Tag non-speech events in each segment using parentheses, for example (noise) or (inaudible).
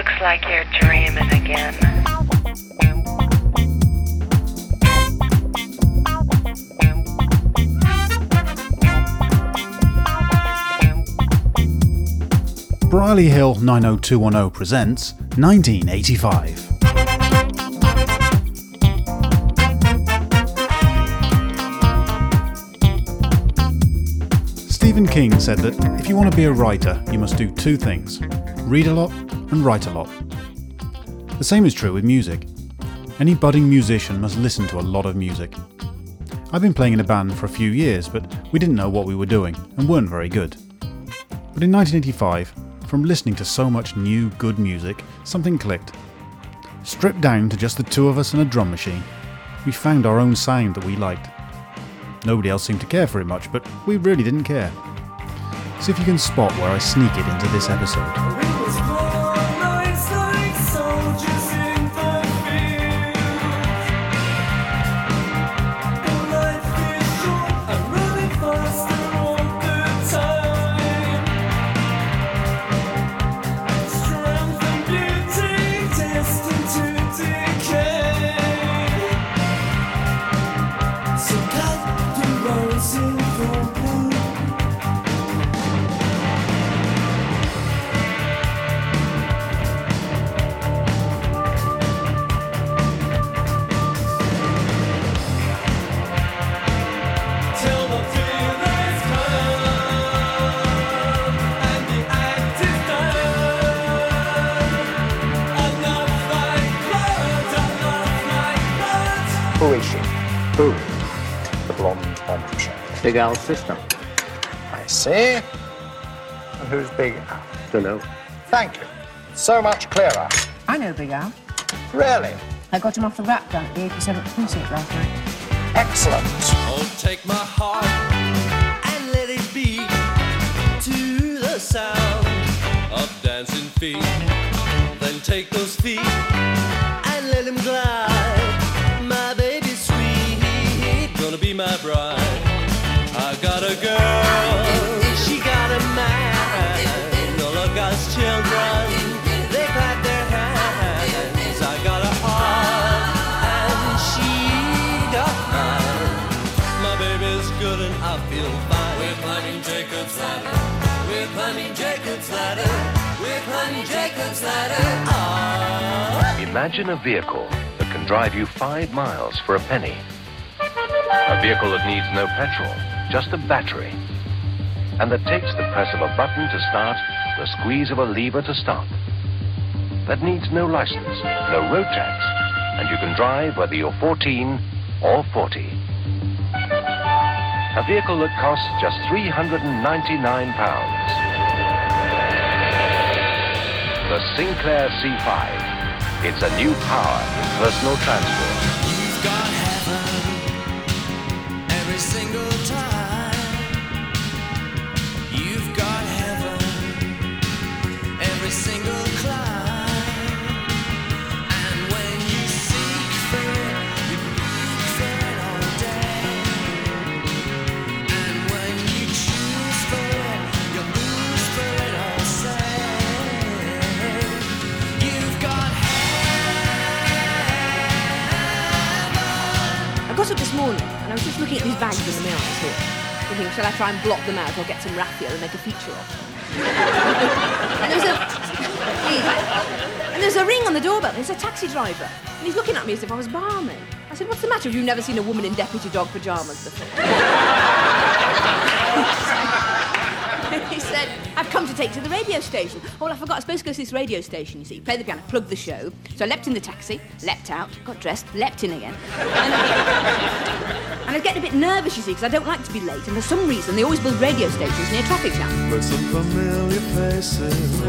Looks like you're dreaming again. Brierley Hill 90210 presents 1985. Stephen King said that if you want to be a writer, you must do two things read a lot and write a lot. The same is true with music. Any budding musician must listen to a lot of music. I've been playing in a band for a few years, but we didn't know what we were doing and weren't very good. But in 1985, from listening to so much new, good music, something clicked. Stripped down to just the two of us and a drum machine, we found our own sound that we liked. Nobody else seemed to care for it much, but we really didn't care. See if you can spot where I sneak it into this episode. Who is she? Who? The blonde bombshell. Big Al's sister. I see. And who's Big Al? Don't know. Thank you. So much clearer. I know Big Al. Really? I got him off the rap down at the 87th precinct last night. Excellent. Oh, take my heart and let it beat to the sound of dancing feet. Then take those feet Imagine a vehicle that can drive you five miles for a penny. A vehicle that needs no petrol, just a battery. And that takes the press of a button to start, the squeeze of a lever to stop. That needs no license, no road tax, and you can drive whether you're 14 or 40. A vehicle that costs just 399 pounds. The Sinclair C5. It's a new power in personal transport. Try and block them out or get some raffia and make a feature of and there's a (laughs) and there's a ring on the doorbell. It's a taxi driver, and he's looking at me as if I was barman. I said, "What's the matter? Have you never seen a woman in Deputy Dawg pajamas before?" Take to the radio station. Oh, well, I forgot. I was supposed to go to this radio station, you see. Play the piano, plug the show. So I leapt in the taxi, leapt out, got dressed, leapt in again. And, and I was getting a bit nervous, you see, because I don't like to be late. And for some reason, they always build radio stations near traffic jams. But some familiar faces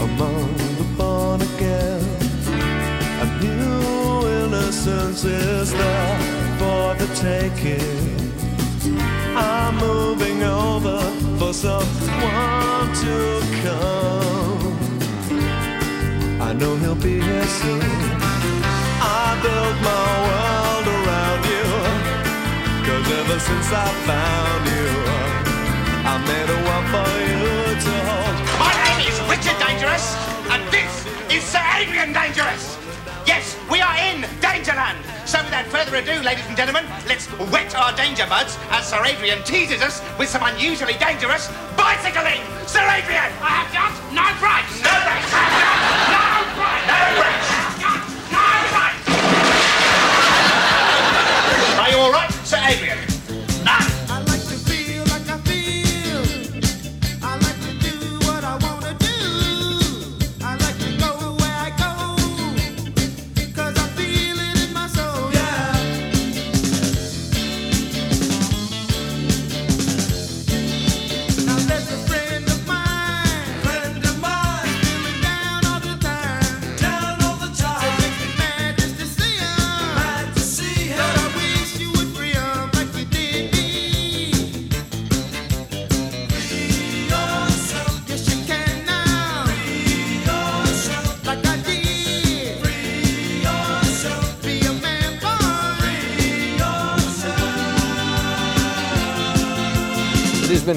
among the born again. A new innocence is there for the taking. I'm moving over someone to come. I know he'll be here soon. I built my world around you. Cause ever since I found you, I made a one for you to hold. My name is Richard Dangerous, and this is Dangerland. So without further ado, ladies and gentlemen, let's wet our danger buds as Sir Adrian teases us with some unusually dangerous bicycling. Sir Adrian!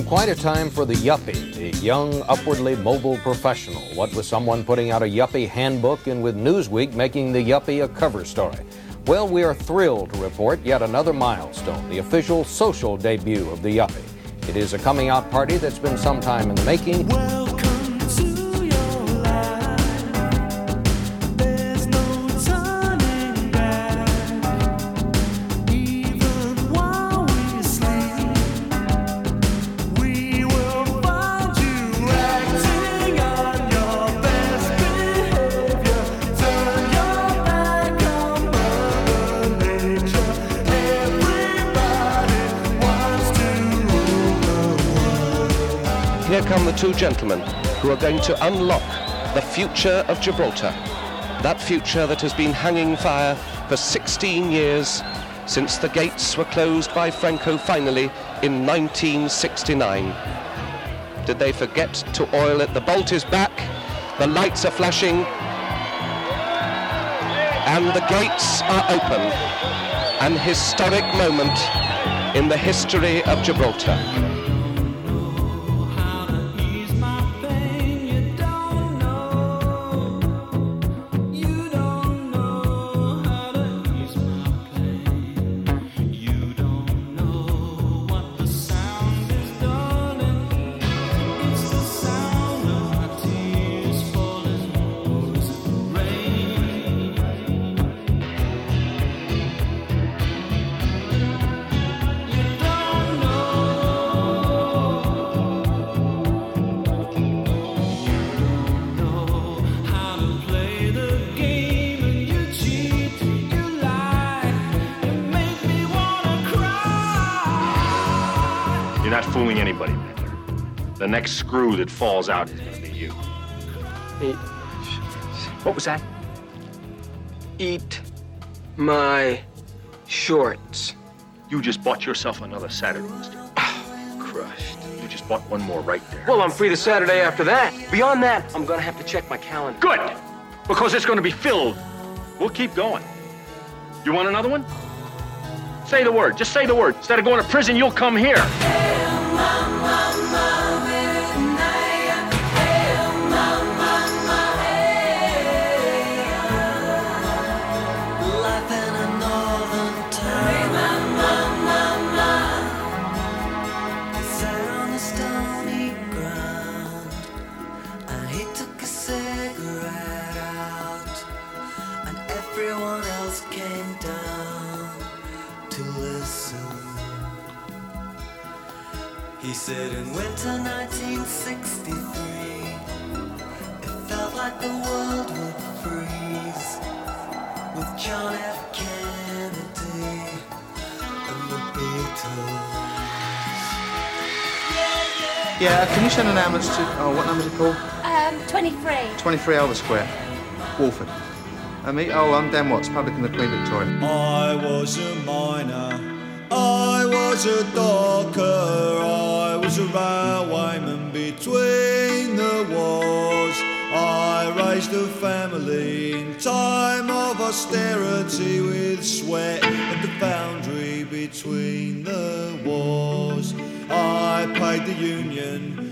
Quite a time for the yuppie, the young, upwardly mobile professional. What with someone putting out a yuppie handbook and with Newsweek making the yuppie a cover story. Well, we are thrilled to report yet another milestone, the official social debut of the yuppie. It is a coming out party that's been some time in the making. Welcome two gentlemen who are going to unlock the future of Gibraltar. That future that has been hanging fire for 16 years since the gates were closed by Franco finally in 1969. Did they forget to oil it? The bolt is back, the lights are flashing, and the gates are open. An historic moment in the history of Gibraltar. Screw that falls out is gonna be you. What was that? Eat my shorts. You just bought yourself another Saturday, mister. Ah, crushed. You just bought one more right there. Well, I'm free the Saturday after that. Beyond that, I'm gonna have to check my calendar. Good! Because it's gonna be filled. We'll keep going. You want another one? Say the word. Just say the word. Instead of going to prison, you'll come here. 10 an to, oh, what number is it called? Um, 23. 23 Elvis Square, Walford. I meet, oh, I'm Den Watts, public in the Queen Victoria. I was a miner, I was a docker, I was a railwayman between the wars. I raised a family in time of austerity with sweat at the foundry between the wars. I paid the union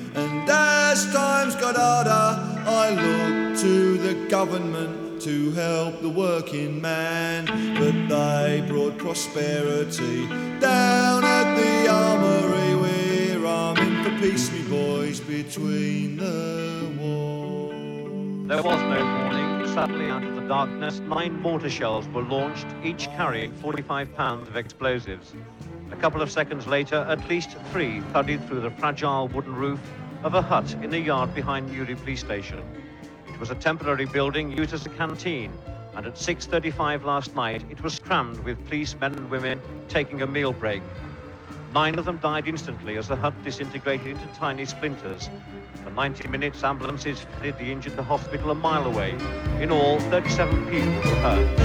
as times got harder, I looked to the government to help the working man, but they brought prosperity down at the armory. We're arming for peace, me boys, between the walls. There was no warning. Suddenly, out of the darkness, nine mortar shells were launched, each carrying 45 pounds of explosives. A couple of seconds later, at least three thudded through the fragile wooden roof of a hut in the yard behind Newry Police Station. It was a temporary building used as a canteen, and at 6.35 last night, it was crammed with policemen and women taking a meal break. Nine of them died instantly as the hut disintegrated into tiny splinters. For 90 minutes, ambulances fitted the injured to hospital a mile away. In all, 37 people were hurt.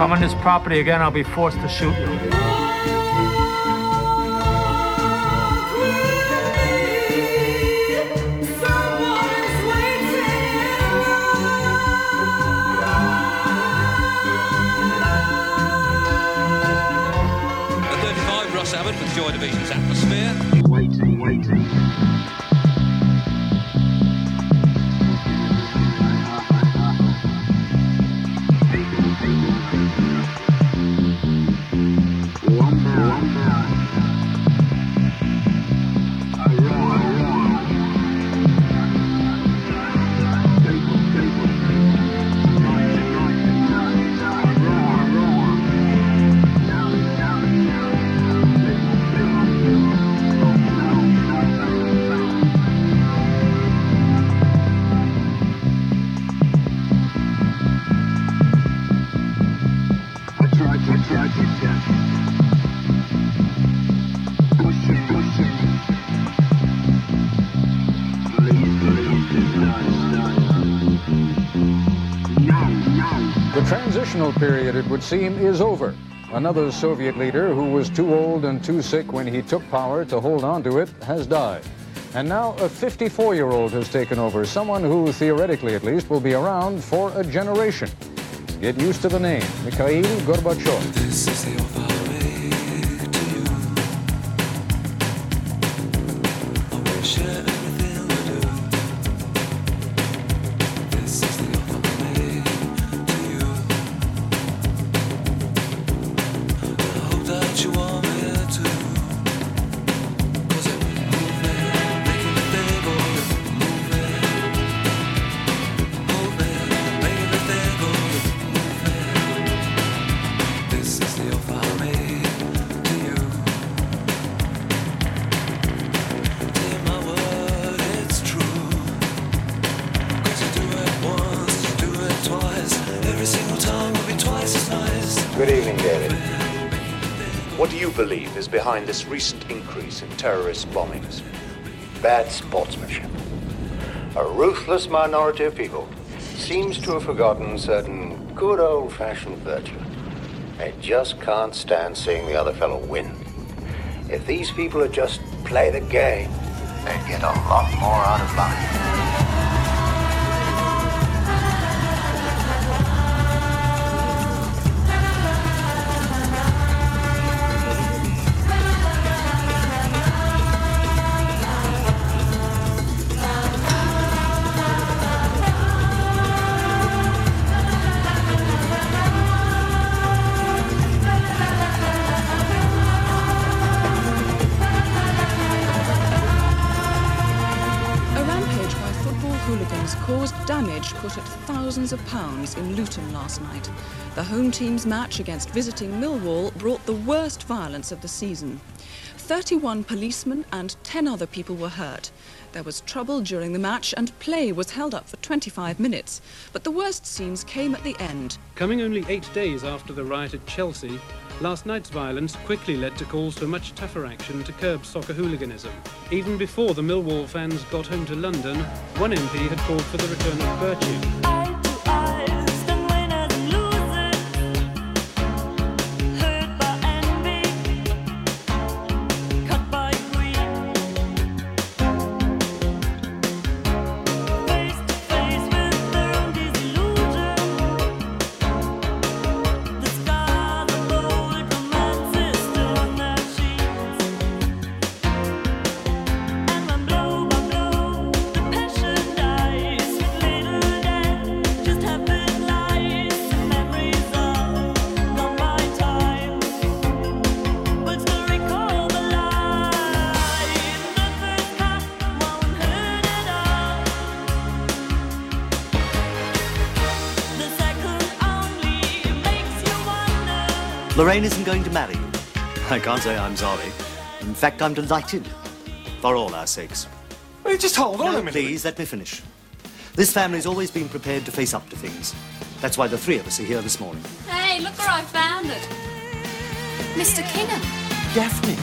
Come on this property again, I'll be forced to shoot you. Period, it would seem, is over. Another Soviet leader who was too old and too sick when he took power to hold on to it has died. And now a 54 year old has taken over, someone who, theoretically at least, will be around for a generation. Get used to the name Mikhail Gorbachev. Behind this recent increase in terrorist bombings? Bad sportsmanship. A ruthless minority of people seems to have forgotten certain good old fashioned virtue. They just can't stand seeing the other fellow win. If these people would just play the game, they'd get a lot more out of life. In Luton last night. The home team's match against visiting Millwall brought the worst violence of the season. 31 policemen and 10 other people were hurt. There was trouble during the match and play was held up for 25 minutes. But the worst scenes came at the end. Coming only eight days after the riot at Chelsea, last night's violence quickly led to calls for much tougher action to curb soccer hooliganism. Even before the Millwall fans got home to London, one MP had called for the return of virtue. Lorraine isn't going to marry you. I can't say I'm sorry. In fact, I'm delighted. For all our sakes. Well, just hold on No, a minute. Please, let me finish. This family's always been prepared to face up to things. That's why the three of us are here this morning. Hey, look where I found it. Mr. Kingham. Daphne.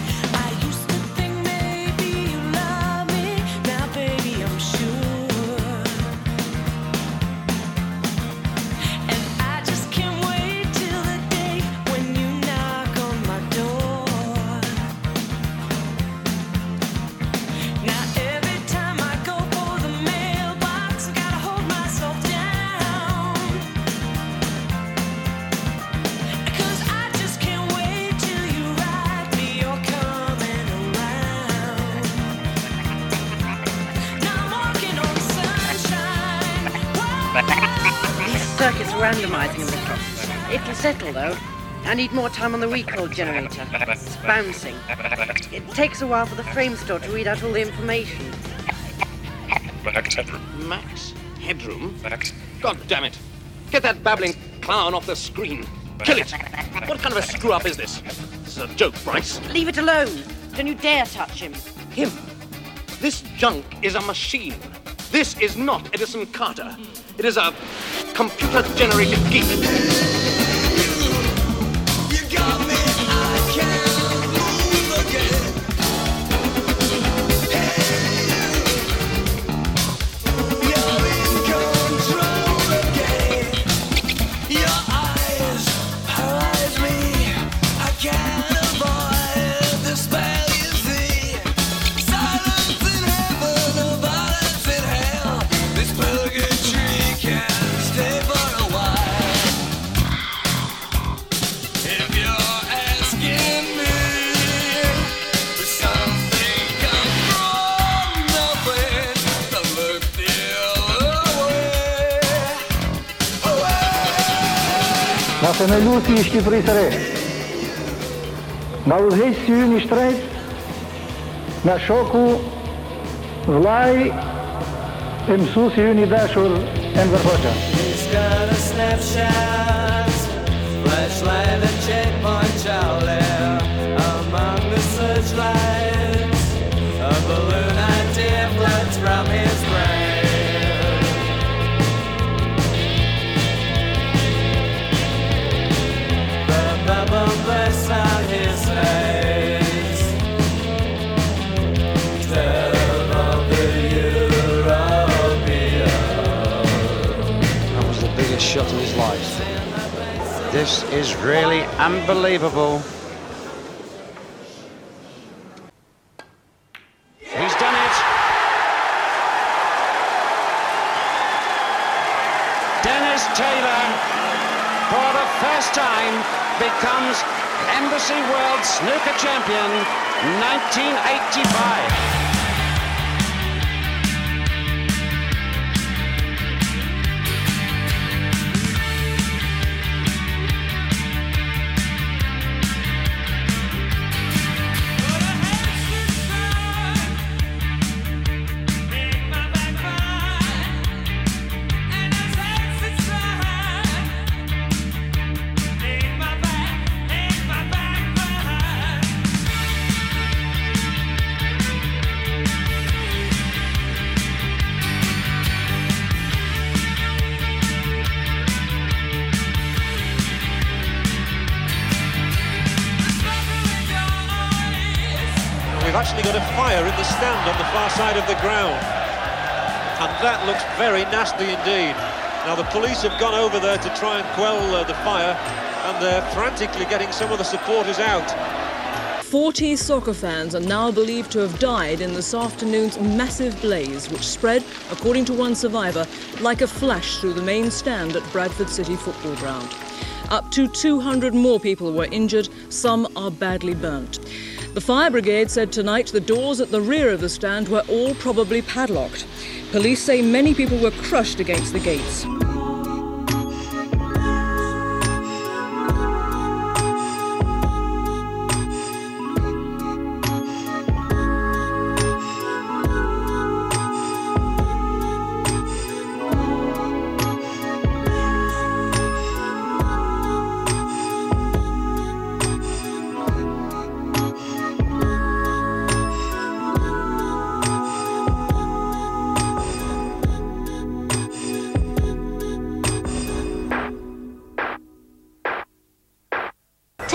I need more time on the recall generator. It's bouncing. It takes a while for the frame store to read out all the information. Max Headroom. Max Headroom? Max. God damn it. Get that babbling clown off the screen. Kill it. What kind of a screw up is this? This is a joke, Bryce. Leave it alone. Don't you dare touch him. Him. This junk is a machine. This is not Edison Carter. It is a computer generated geek. Se ne ljuti prisere. Na udhejsi një shtrejt, na shoku, vllai, e mësuesi ju një dashur Enver Hoxha. He's got a snapshot, flashlight and checkpoint Charlie among the searchlights. A balloon idea floats from his brain. This is really unbelievable. He's done it. Dennis Taylor, for the first time, becomes Embassy World Snooker Champion 1985. Side of the ground. And that looks very nasty indeed. Now, the police have gone over there to try and quell uh, the fire, and they're frantically getting some of the supporters out. 40 soccer fans are now believed to have died in this afternoon's massive blaze, which spread, according to one survivor, like a flash through the main stand at Bradford City Football Ground. Up to 200 more people were injured, some are badly burnt. The fire brigade said tonight the doors at the rear of the stand were all probably padlocked. Police say many people were crushed against the gates.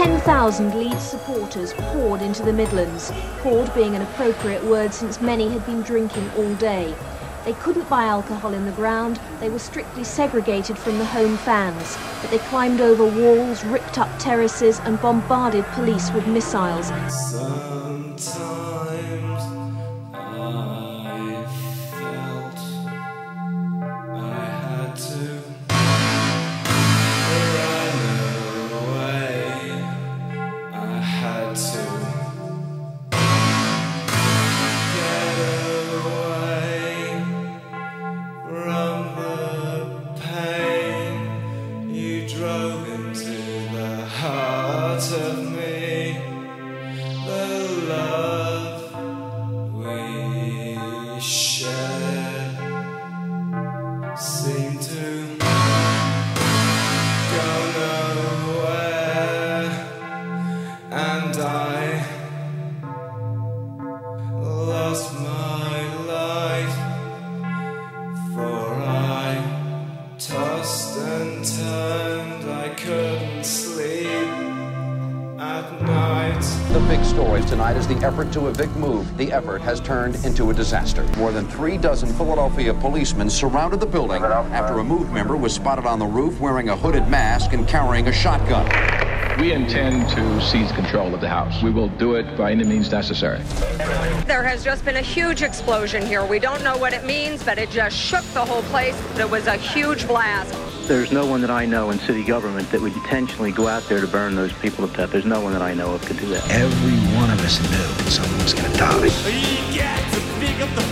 10,000 Leeds supporters poured into the Midlands, poured being an appropriate word since many had been drinking all day. They couldn't buy alcohol in the ground, they were strictly segregated from the home fans, but they climbed over walls, ripped up terraces, and bombarded police with missiles. Sometimes effort to evict Move. The effort has turned into a disaster. More than three dozen Philadelphia policemen surrounded the building after a Move member was spotted on the roof wearing a hooded mask and carrying a shotgun. We intend to seize control of the House. We will do it by any means necessary. There has just been a huge explosion here. We don't know what it means, but it just shook the whole place. It was a huge blast. There's no one that I know in city government that would intentionally go out there to burn those people to death. There's no one that I know of could do that. Every one of us knew someone was to die.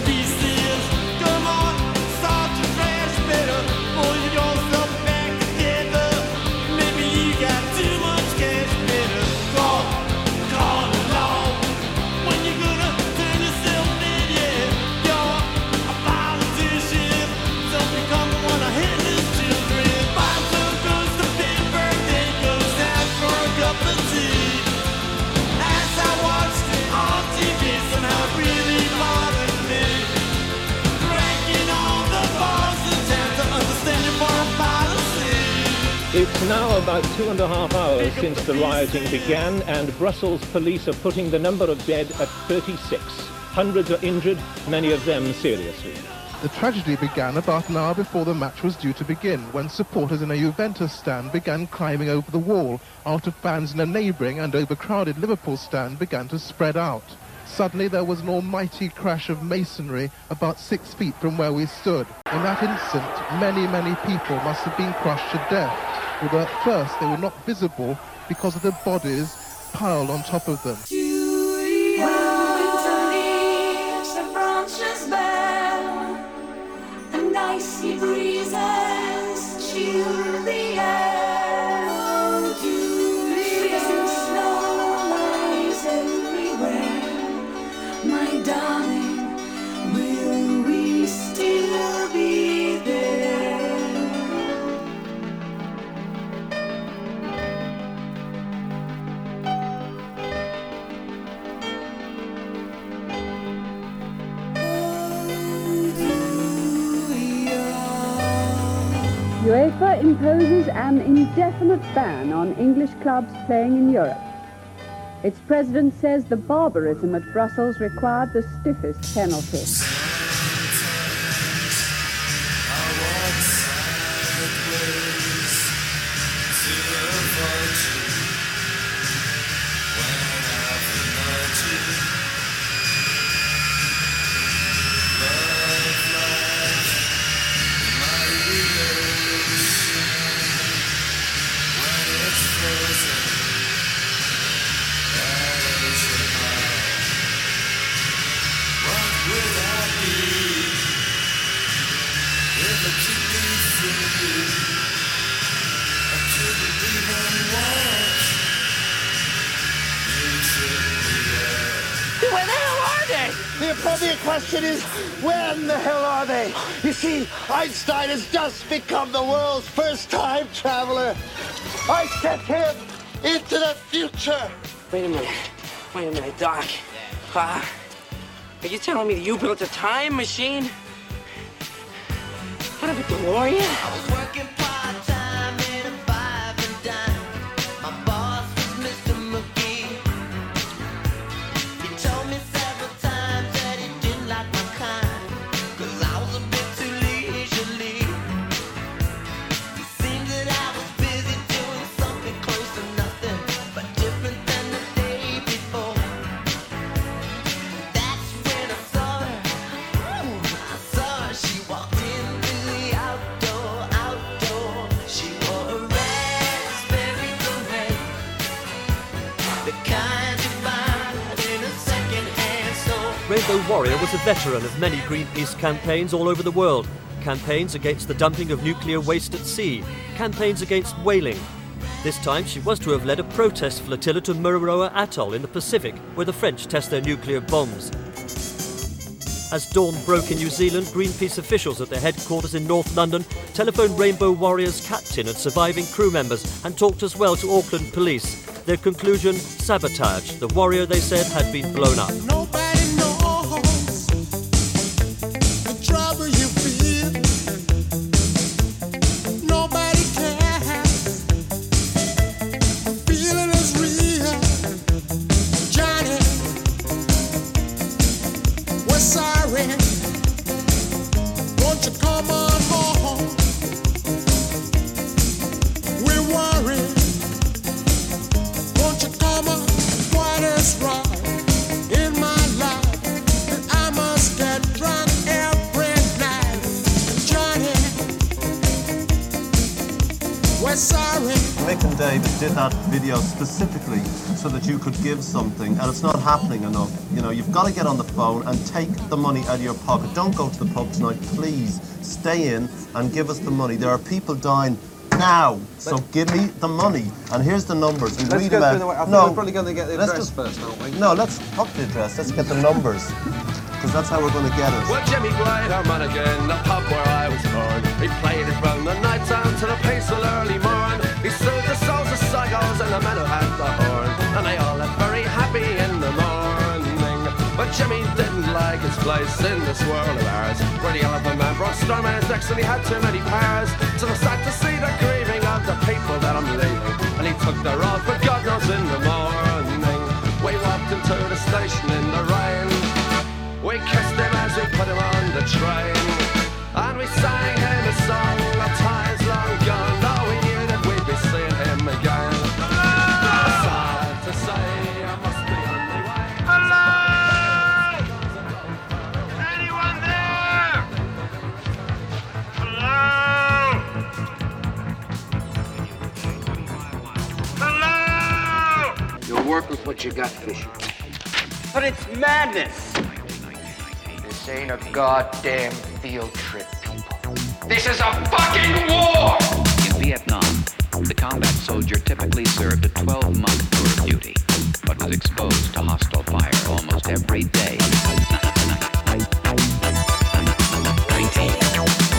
It's now about two and a half hours since the rioting began, and Brussels police are putting the number of dead at 36. Hundreds are injured, many of them seriously. The tragedy began about an hour before the match was due to begin, when supporters in a Juventus stand began climbing over the wall, after fans in a neighbouring and overcrowded Liverpool stand began to spread out. Suddenly there was an almighty crash of masonry about six feet from where we stood. In that instant, many, many people must have been crushed to death, at first they were not visible because of the bodies piled on top of them. UEFA imposes an indefinite ban on English clubs playing in Europe. Its president says the barbarism at Brussels required the stiffest penalty. The question is, when the hell are they? You see, Einstein has just become the world's first time traveler. I sent him into the future. Wait a minute. Wait a minute, Doc. Uh, are you telling me that you built a time machine? Out of a DeLorean? Warrior was a veteran of many Greenpeace campaigns all over the world. Campaigns against the dumping of nuclear waste at sea, campaigns against whaling. This time she was to have led a protest flotilla to Mururoa Atoll in the Pacific, where the French test their nuclear bombs. As dawn broke in New Zealand, Greenpeace officials at their headquarters in North London telephoned Rainbow Warrior's captain and surviving crew members and talked as well to Auckland police. Their conclusion sabotage. The warrior, they said, had been blown up. Video specifically so that you could give something, and it's not happening enough. You know, you've got to get on the phone and take the money out of your pocket. Don't go to the pub tonight, please. Stay in and give us the money. There are people dying now, so give me the money. And here's the numbers. We Let's read go them out. the way. I think no, we're probably going to get the let's address just- first, aren't we? No, let's fuck the address. Let's get the numbers, because that's how we're going to get it. Well, Jimmy Bright, our man again, the pub where I was born. He played it from the night time to the peaceful early morn. Psychos and the who had the horn. And they all left very happy in the morning. But Jimmy didn't like his place in this world of ours. Where the elephant man brought storm in his and he had too many powers. So I sad to see the grieving of the people that I'm leaving. And he took the road for God knows in the morning. We walked into the station in the rain. We kissed him as we put him on the train. And we sang him a song with what you got, Fisher. But it's madness! This ain't a goddamn field trip, people. This is a fucking war! In Vietnam, the combat soldier typically served a 12 month tour of duty, but was exposed to hostile fire almost every day. (laughs) 19.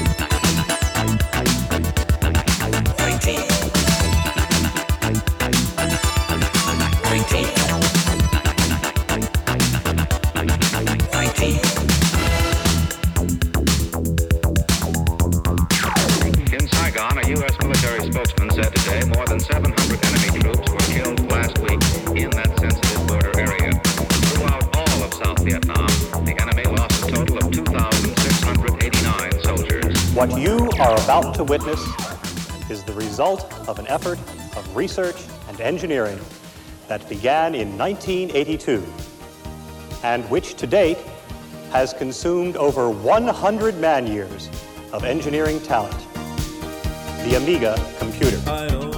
What you are about to witness is the result of an effort of research and engineering that began in 1982 and which to date has consumed over 100 man years of engineering talent. The Amiga computer.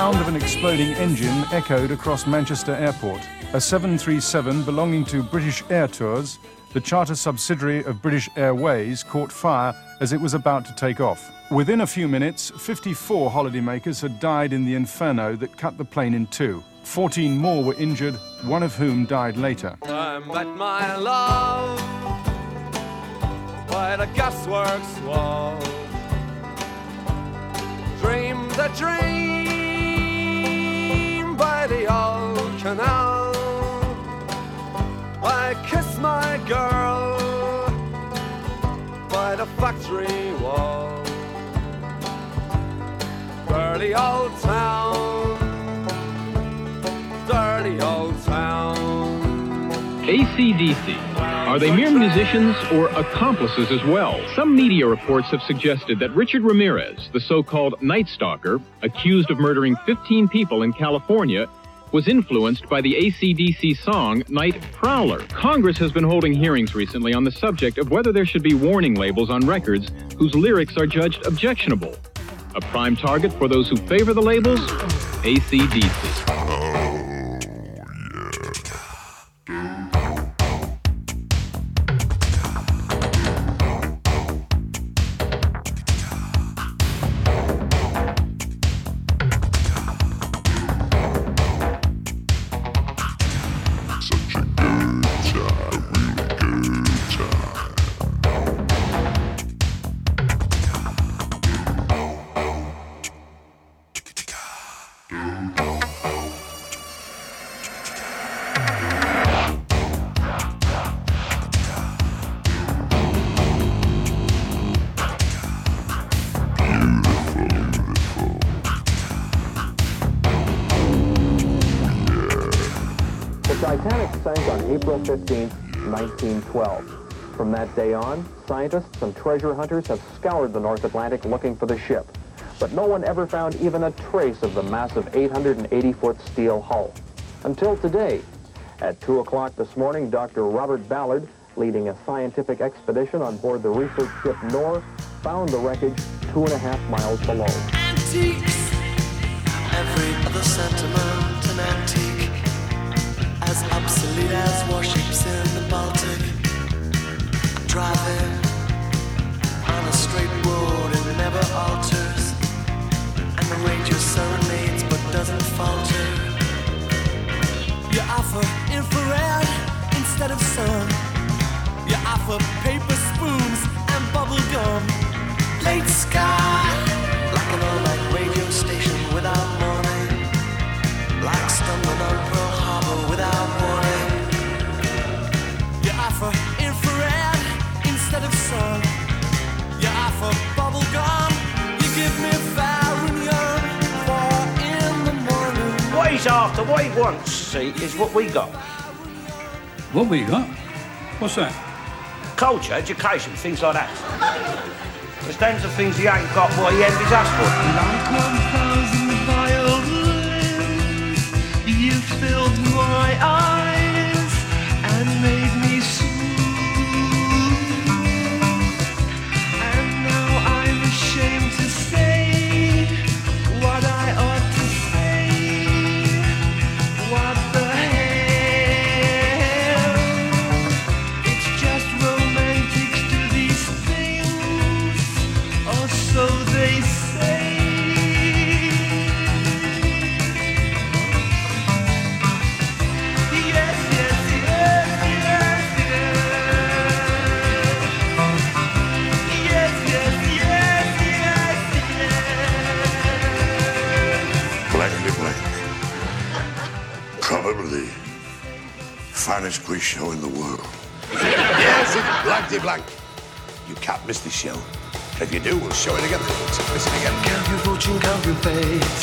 Sound of an exploding engine echoed across Manchester Airport. A 737 belonging to British Air Tours, the charter subsidiary of British Airways, caught fire as it was about to take off. Within a few minutes, 54 holidaymakers had died in the inferno that cut the plane in two. 14 more were injured, one of whom died later. I met my love by the gasworks wall. Dreamed a dream by the old canal. I kiss my girl by the factory wall. Dirty old town, dirty old town. ACDC. Are they mere musicians or accomplices as well? Some media reports have suggested that Richard Ramirez, the so called Night Stalker, accused of murdering 15 people in California, was influenced by the ACDC song Night Prowler. Congress has been holding hearings recently on the subject of whether there should be warning labels on records whose lyrics are judged objectionable. A prime target for those who favor the labels? ACDC. 1912. From that day on, scientists and treasure hunters have scoured the North Atlantic looking for the ship. But no one ever found even a trace of the massive 880-foot steel hull. Until today. At 2 o'clock this morning, Dr. Robert Ballard, leading a scientific expedition on board the research ship Knorr, found the wreckage two and a half miles below. antiques. Every other sentiment an antique, as obsolete as warships in. On a straight road, it never alters, and the ranger serenades but doesn't falter. You offer infrared instead of sun. You offer paper spoons and bubble gum. Late sky, What he's what he wants, see, is what we got. What we got? What's that? Culture, education, things like that. There's tons of things he ain't got what he envies us for. Like one thousand violins, you filled my eyes finest quiz show in the world. yes, it's blankety blank. You can't miss this show. And if you do, we'll show it again. So listen again. Count your fortune, count your fate.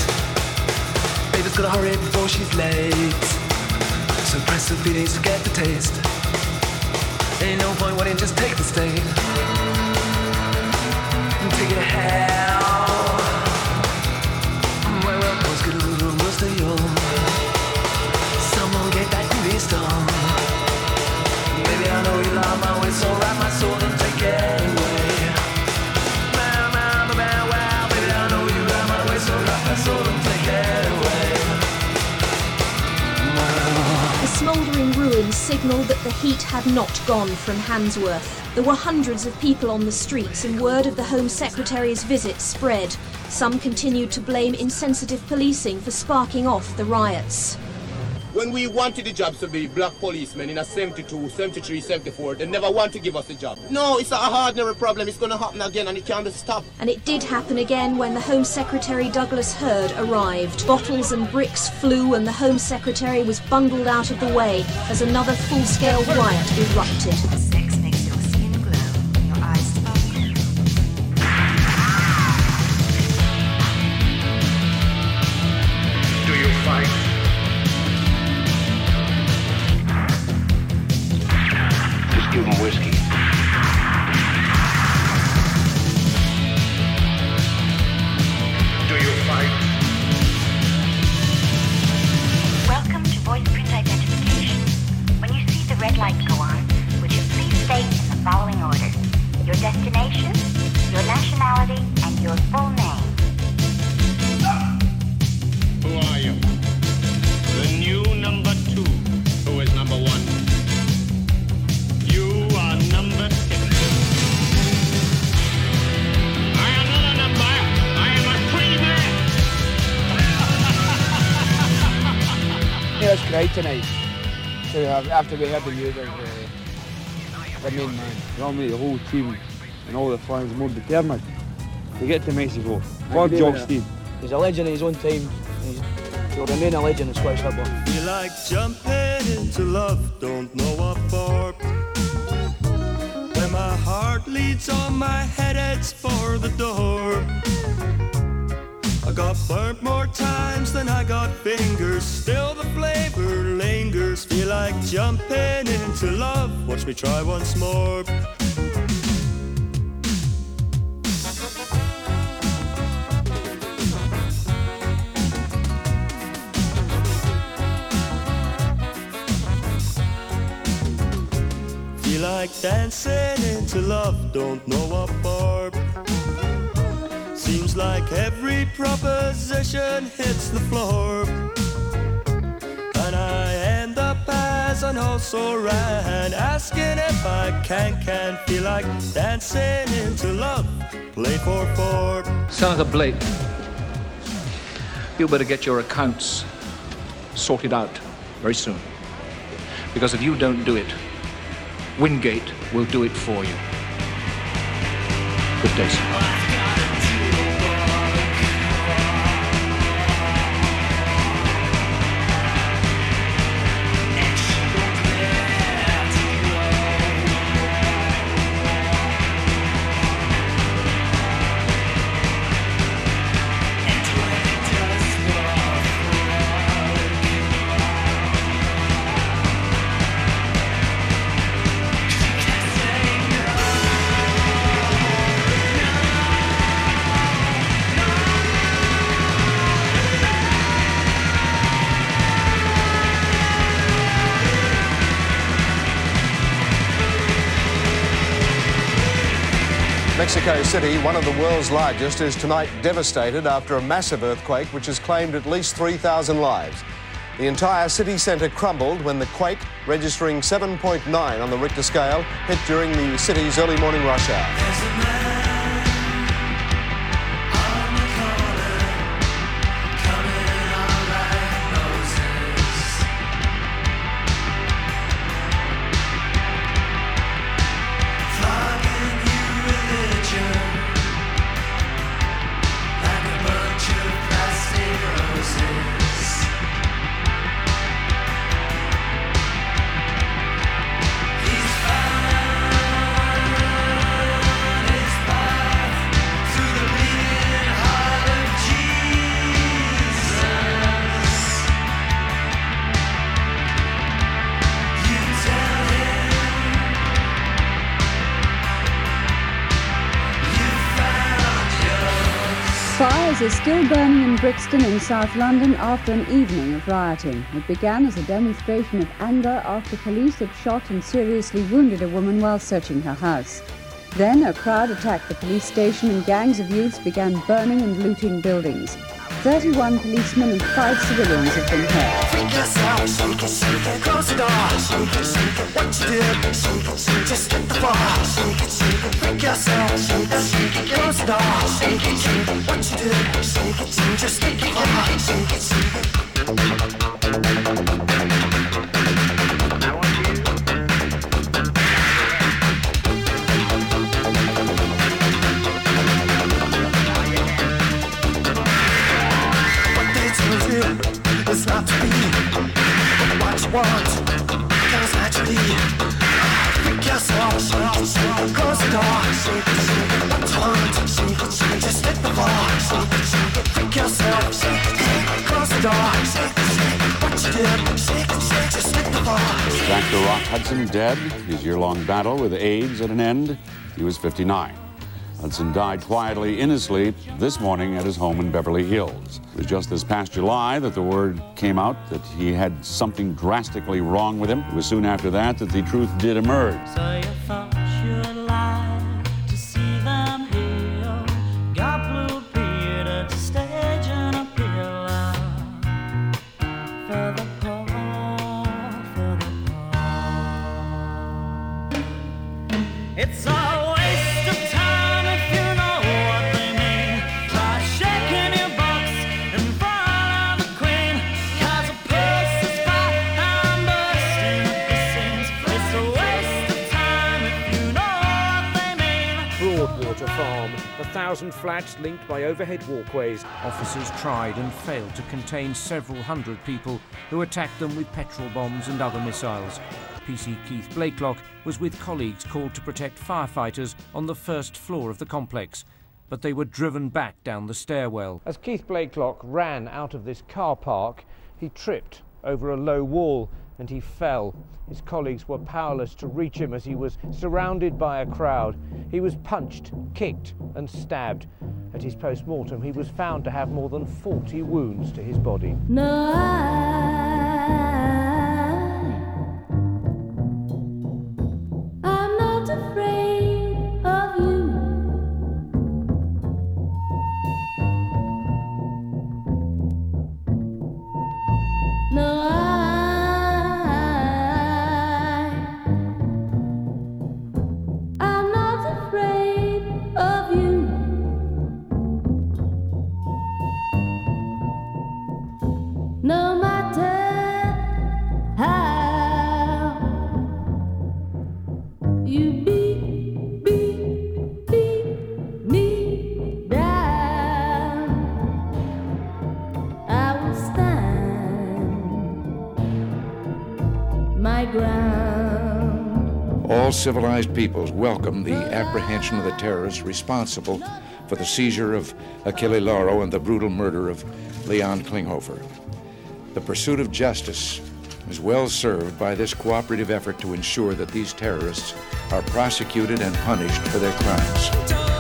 Baby's gotta hurry before she's late. So press the feelings to get the taste. Signalled that the heat had not gone from Handsworth. There were hundreds of people on the streets, and word of the Home Secretary's visit spread. Some continued to blame insensitive policing for sparking off the riots. When we wanted the jobs to be black policemen in a 72, 73, 74, they never want to give us a job. No, it's a ordinary problem. It's going to happen again and it can't be stopped. And it did happen again when the Home Secretary Douglas Hurd arrived. Bottles and bricks flew and the Home Secretary was bundled out of the way as another full-scale riot erupted. Yeah, tonight. To have, after we heard the news of uh, the main man. You know me, the whole team and all the fans more determined to get to Mexico. For Jock Stein. He's a legend in his own time. He's, he'll remain a legend in Scottish football. Feel like jumping into love, don't know what for. When my heart leads on, my head heads for the door. Got burnt more times than I got fingers. Still the flavor lingers. Feel like jumping into love. Watch me try once more. Feel like dancing into love, don't know what for. Like every proposition hits the floor. And I end up as an also ran, asking if I can, can feel like dancing into love. Play for four. Senator Blake, you better get your accounts sorted out very soon. Because if you don't do it, Wingate will do it for you. Good day, sir. Mexico City, one of the world's largest, is tonight devastated after a massive earthquake which has claimed at least 3,000 lives. The entire city centre crumbled when the quake, registering 7.9 on the Richter scale, hit during the city's early morning rush hour. Are still burning in Brixton in South London after an evening of rioting. It began as a demonstration of anger after police had shot and seriously wounded a woman while searching her house. Then a crowd attacked the police station and gangs of youths began burning and looting buildings. 31 policemen and 5 civilians have been hurt. Freak yourself, shake it, shake it, close the door, shake it, shake it, what you did, shake it, shake it, just hit the floor, shake it, shake it, freak yourself, shake it, shake it, close the door, shake it, shake it, what you did, shake it, shake it, just hit the floor, shake it, shake it. It, shake it, what you want, shake it, shake it, just hit the floor, shake it, close the door, what you did, just hit the floor. Dr. Rock Hudson dead, his year-long battle with AIDS at an end. He was 59. Hudson died quietly in his sleep this morning at his home in Beverly Hills. It was just this past July that the word came out that he had something drastically wrong with him. It was soon after that that the truth did emerge. A thousand flats linked by overhead walkways. Officers tried and failed to contain several hundred people who attacked them with petrol bombs and other missiles. PC Keith Blakelock was with colleagues called to protect firefighters on the first floor of the complex, but they were driven back down the stairwell. As Keith Blakelock ran out of this car park, he tripped over a low wall and he fell. His colleagues were powerless to reach him as he was surrounded by a crowd. He was punched, kicked, and stabbed. At his post mortem, he was found to have more than 40 wounds to his body. No, I'm civilized peoples welcome the apprehension of the terrorists responsible for the seizure of Achille Lauro and the brutal murder of Leon Klinghoffer. The pursuit of justice is well served by this cooperative effort to ensure that these terrorists are prosecuted and punished for their crimes.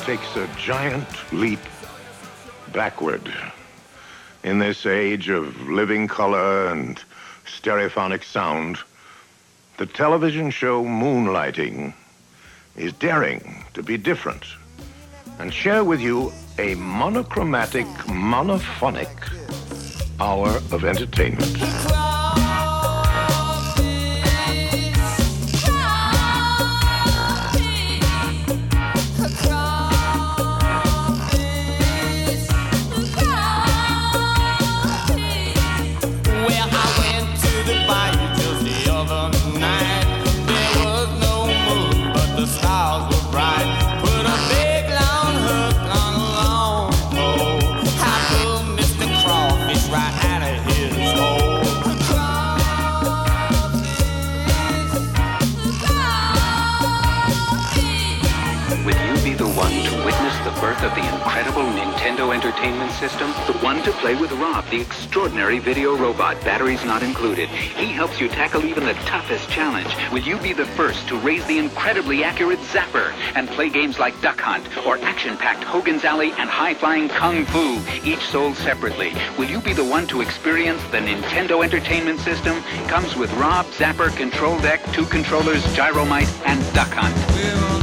Takes a giant leap backward. In this age of living color and stereophonic sound, the television show Moonlighting is daring to be different and share with you a monochromatic, monophonic hour of entertainment. Of the incredible Nintendo Entertainment System? The one to play with Rob, the extraordinary video robot, batteries not included. He helps you tackle even the toughest challenge. Will you be the first to raise the incredibly accurate Zapper and play games like Duck Hunt or action-packed Hogan's Alley and high-flying Kung Fu, each sold separately? Will you be the one to experience the Nintendo Entertainment System? Comes with Rob, Zapper, Control Deck, two controllers, Gyromite, and Duck Hunt.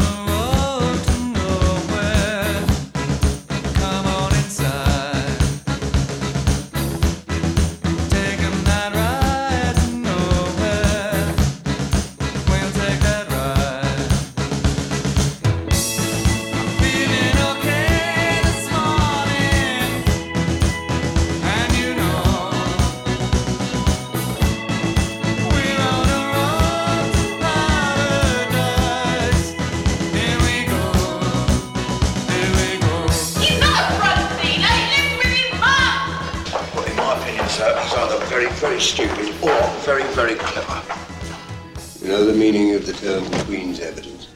Meaning of the term Queen's evidence?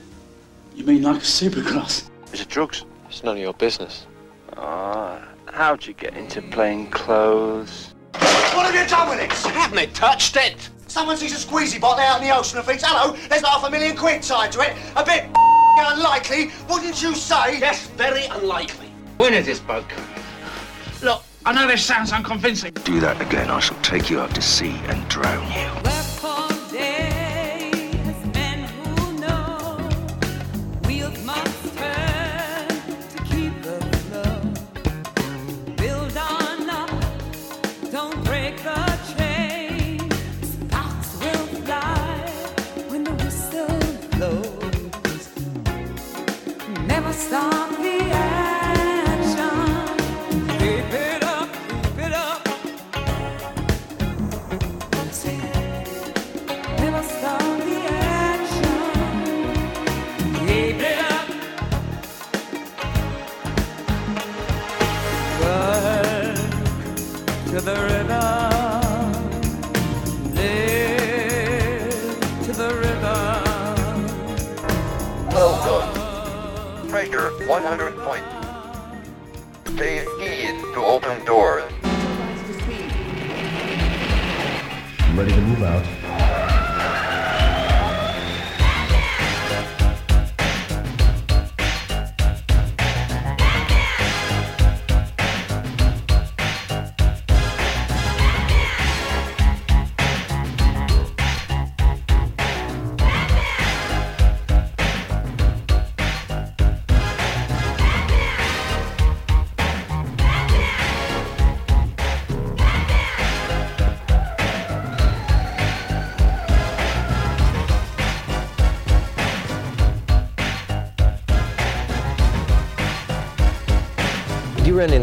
You mean like a supergrass? Is it drugs? It's none of your business. Ah, how'd you get into plain clothes? What have you done with it? Haven't they touched it. Someone sees a squeezy bottle out in the ocean and thinks, hello, there's half a million quid tied to it. A bit (laughs) unlikely, wouldn't you say? Yes, very unlikely. When is this boat coming? Look, I know this sounds unconvincing. Do that again, I shall take you out to sea and drown you. Welcome. 100 points. Stay keys to open doors. Ready to move out.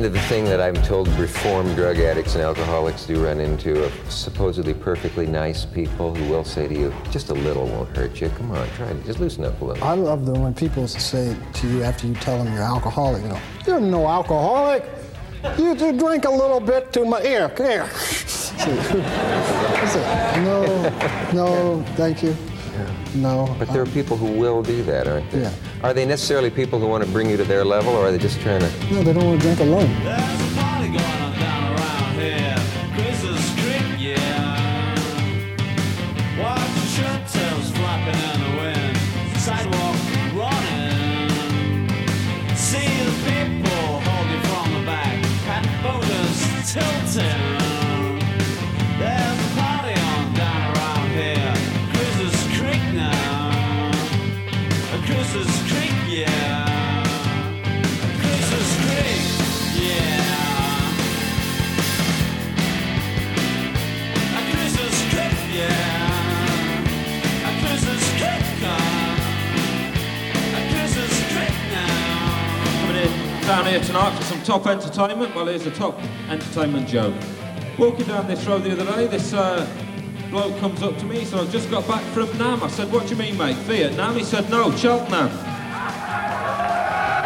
Into the thing that I'm told reformed drug addicts and alcoholics do run into of supposedly perfectly nice people who will say to you, just a little won't hurt you. Come on, try it. Just loosen up a little. I love them when people say to you after you tell them you're alcoholic, you know, you're no alcoholic. You drink a little bit too much. Here, Come here. (laughs) No, no, thank you. No. But there are uh, people who will do that, aren't there? Yeah. Are they necessarily people who want to bring you to their level, or are they just trying to? No, they don't want to drink alone. Tonight for some top entertainment. Well, here's a top entertainment joke. Walking down this road the other day, this uh, bloke comes up to me. Said, I've just got back from Nam. I said, what do you mean, mate? Vietnam? He said, no, Cheltenham.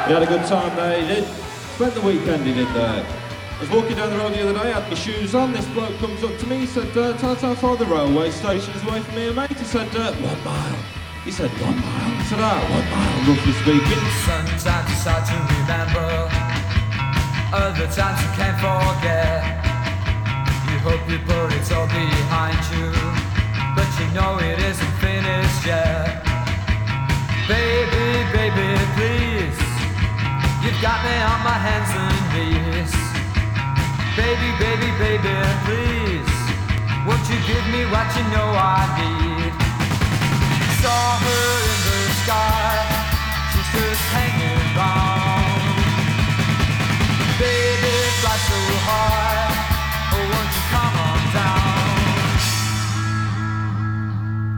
He had a good time there, he did. Spent the weekend, he did there. I was walking down the road the other day, I had my shoes on. This bloke comes up to me. He said, uh, how far the railway station is away from here, mate. He said, uh, one mile. He said, one mile. I said, ah, one mile, roughly speaking. Sometimes you start to remember Other times you can't forget. You hope you put it all behind you But you know it isn't finished yet. Baby, baby, please You've got me on my hands and knees. Baby, baby, baby, please Won't you give me what you know I need? Saw her in the sky She's just hanging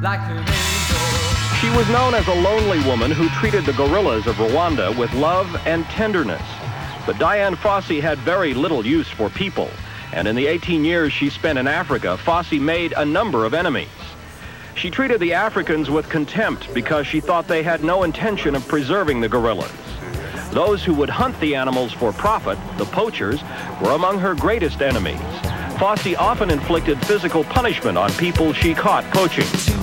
Like an angel She was known as a lonely woman who treated the gorillas of Rwanda with love and tenderness. But Dian Fossey had very little use for people, and in the 18 years she spent in Africa, Fossey made a number of enemies. She treated the Africans with contempt because she thought they had no intention of preserving the gorillas. Those who would hunt the animals for profit, the poachers, were among her greatest enemies. Fossey often inflicted physical punishment on people she caught poaching.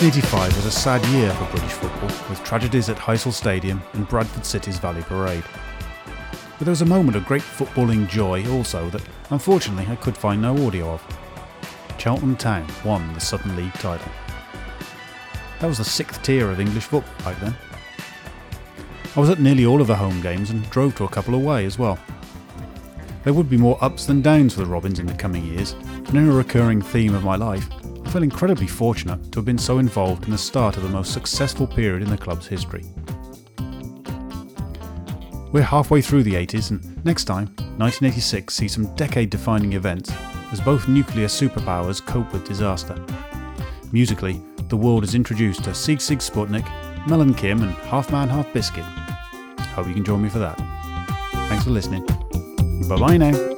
1985 was a sad year for British football, with tragedies at Heysel Stadium and Bradford City's Valley Parade. But there was a moment of great footballing joy also that, unfortunately, I could find no audio of. Cheltenham Town won the Southern League title. That was the sixth tier of English football back then. I was at nearly all of the home games and drove to a couple away as well. There would be more ups than downs for the Robins in the coming years, and in a recurring theme of my life, I feel incredibly fortunate to have been so involved in the start of the most successful period in the club's history. We're halfway through the 80s, and next time, 1986 sees some decade defining events as both nuclear superpowers cope with disaster. Musically, the world is introduced to Sigue Sigue Sputnik, Mel and Kim, and Half Man Half Biscuit. Hope you can join me for that. Thanks for listening. Bye bye now.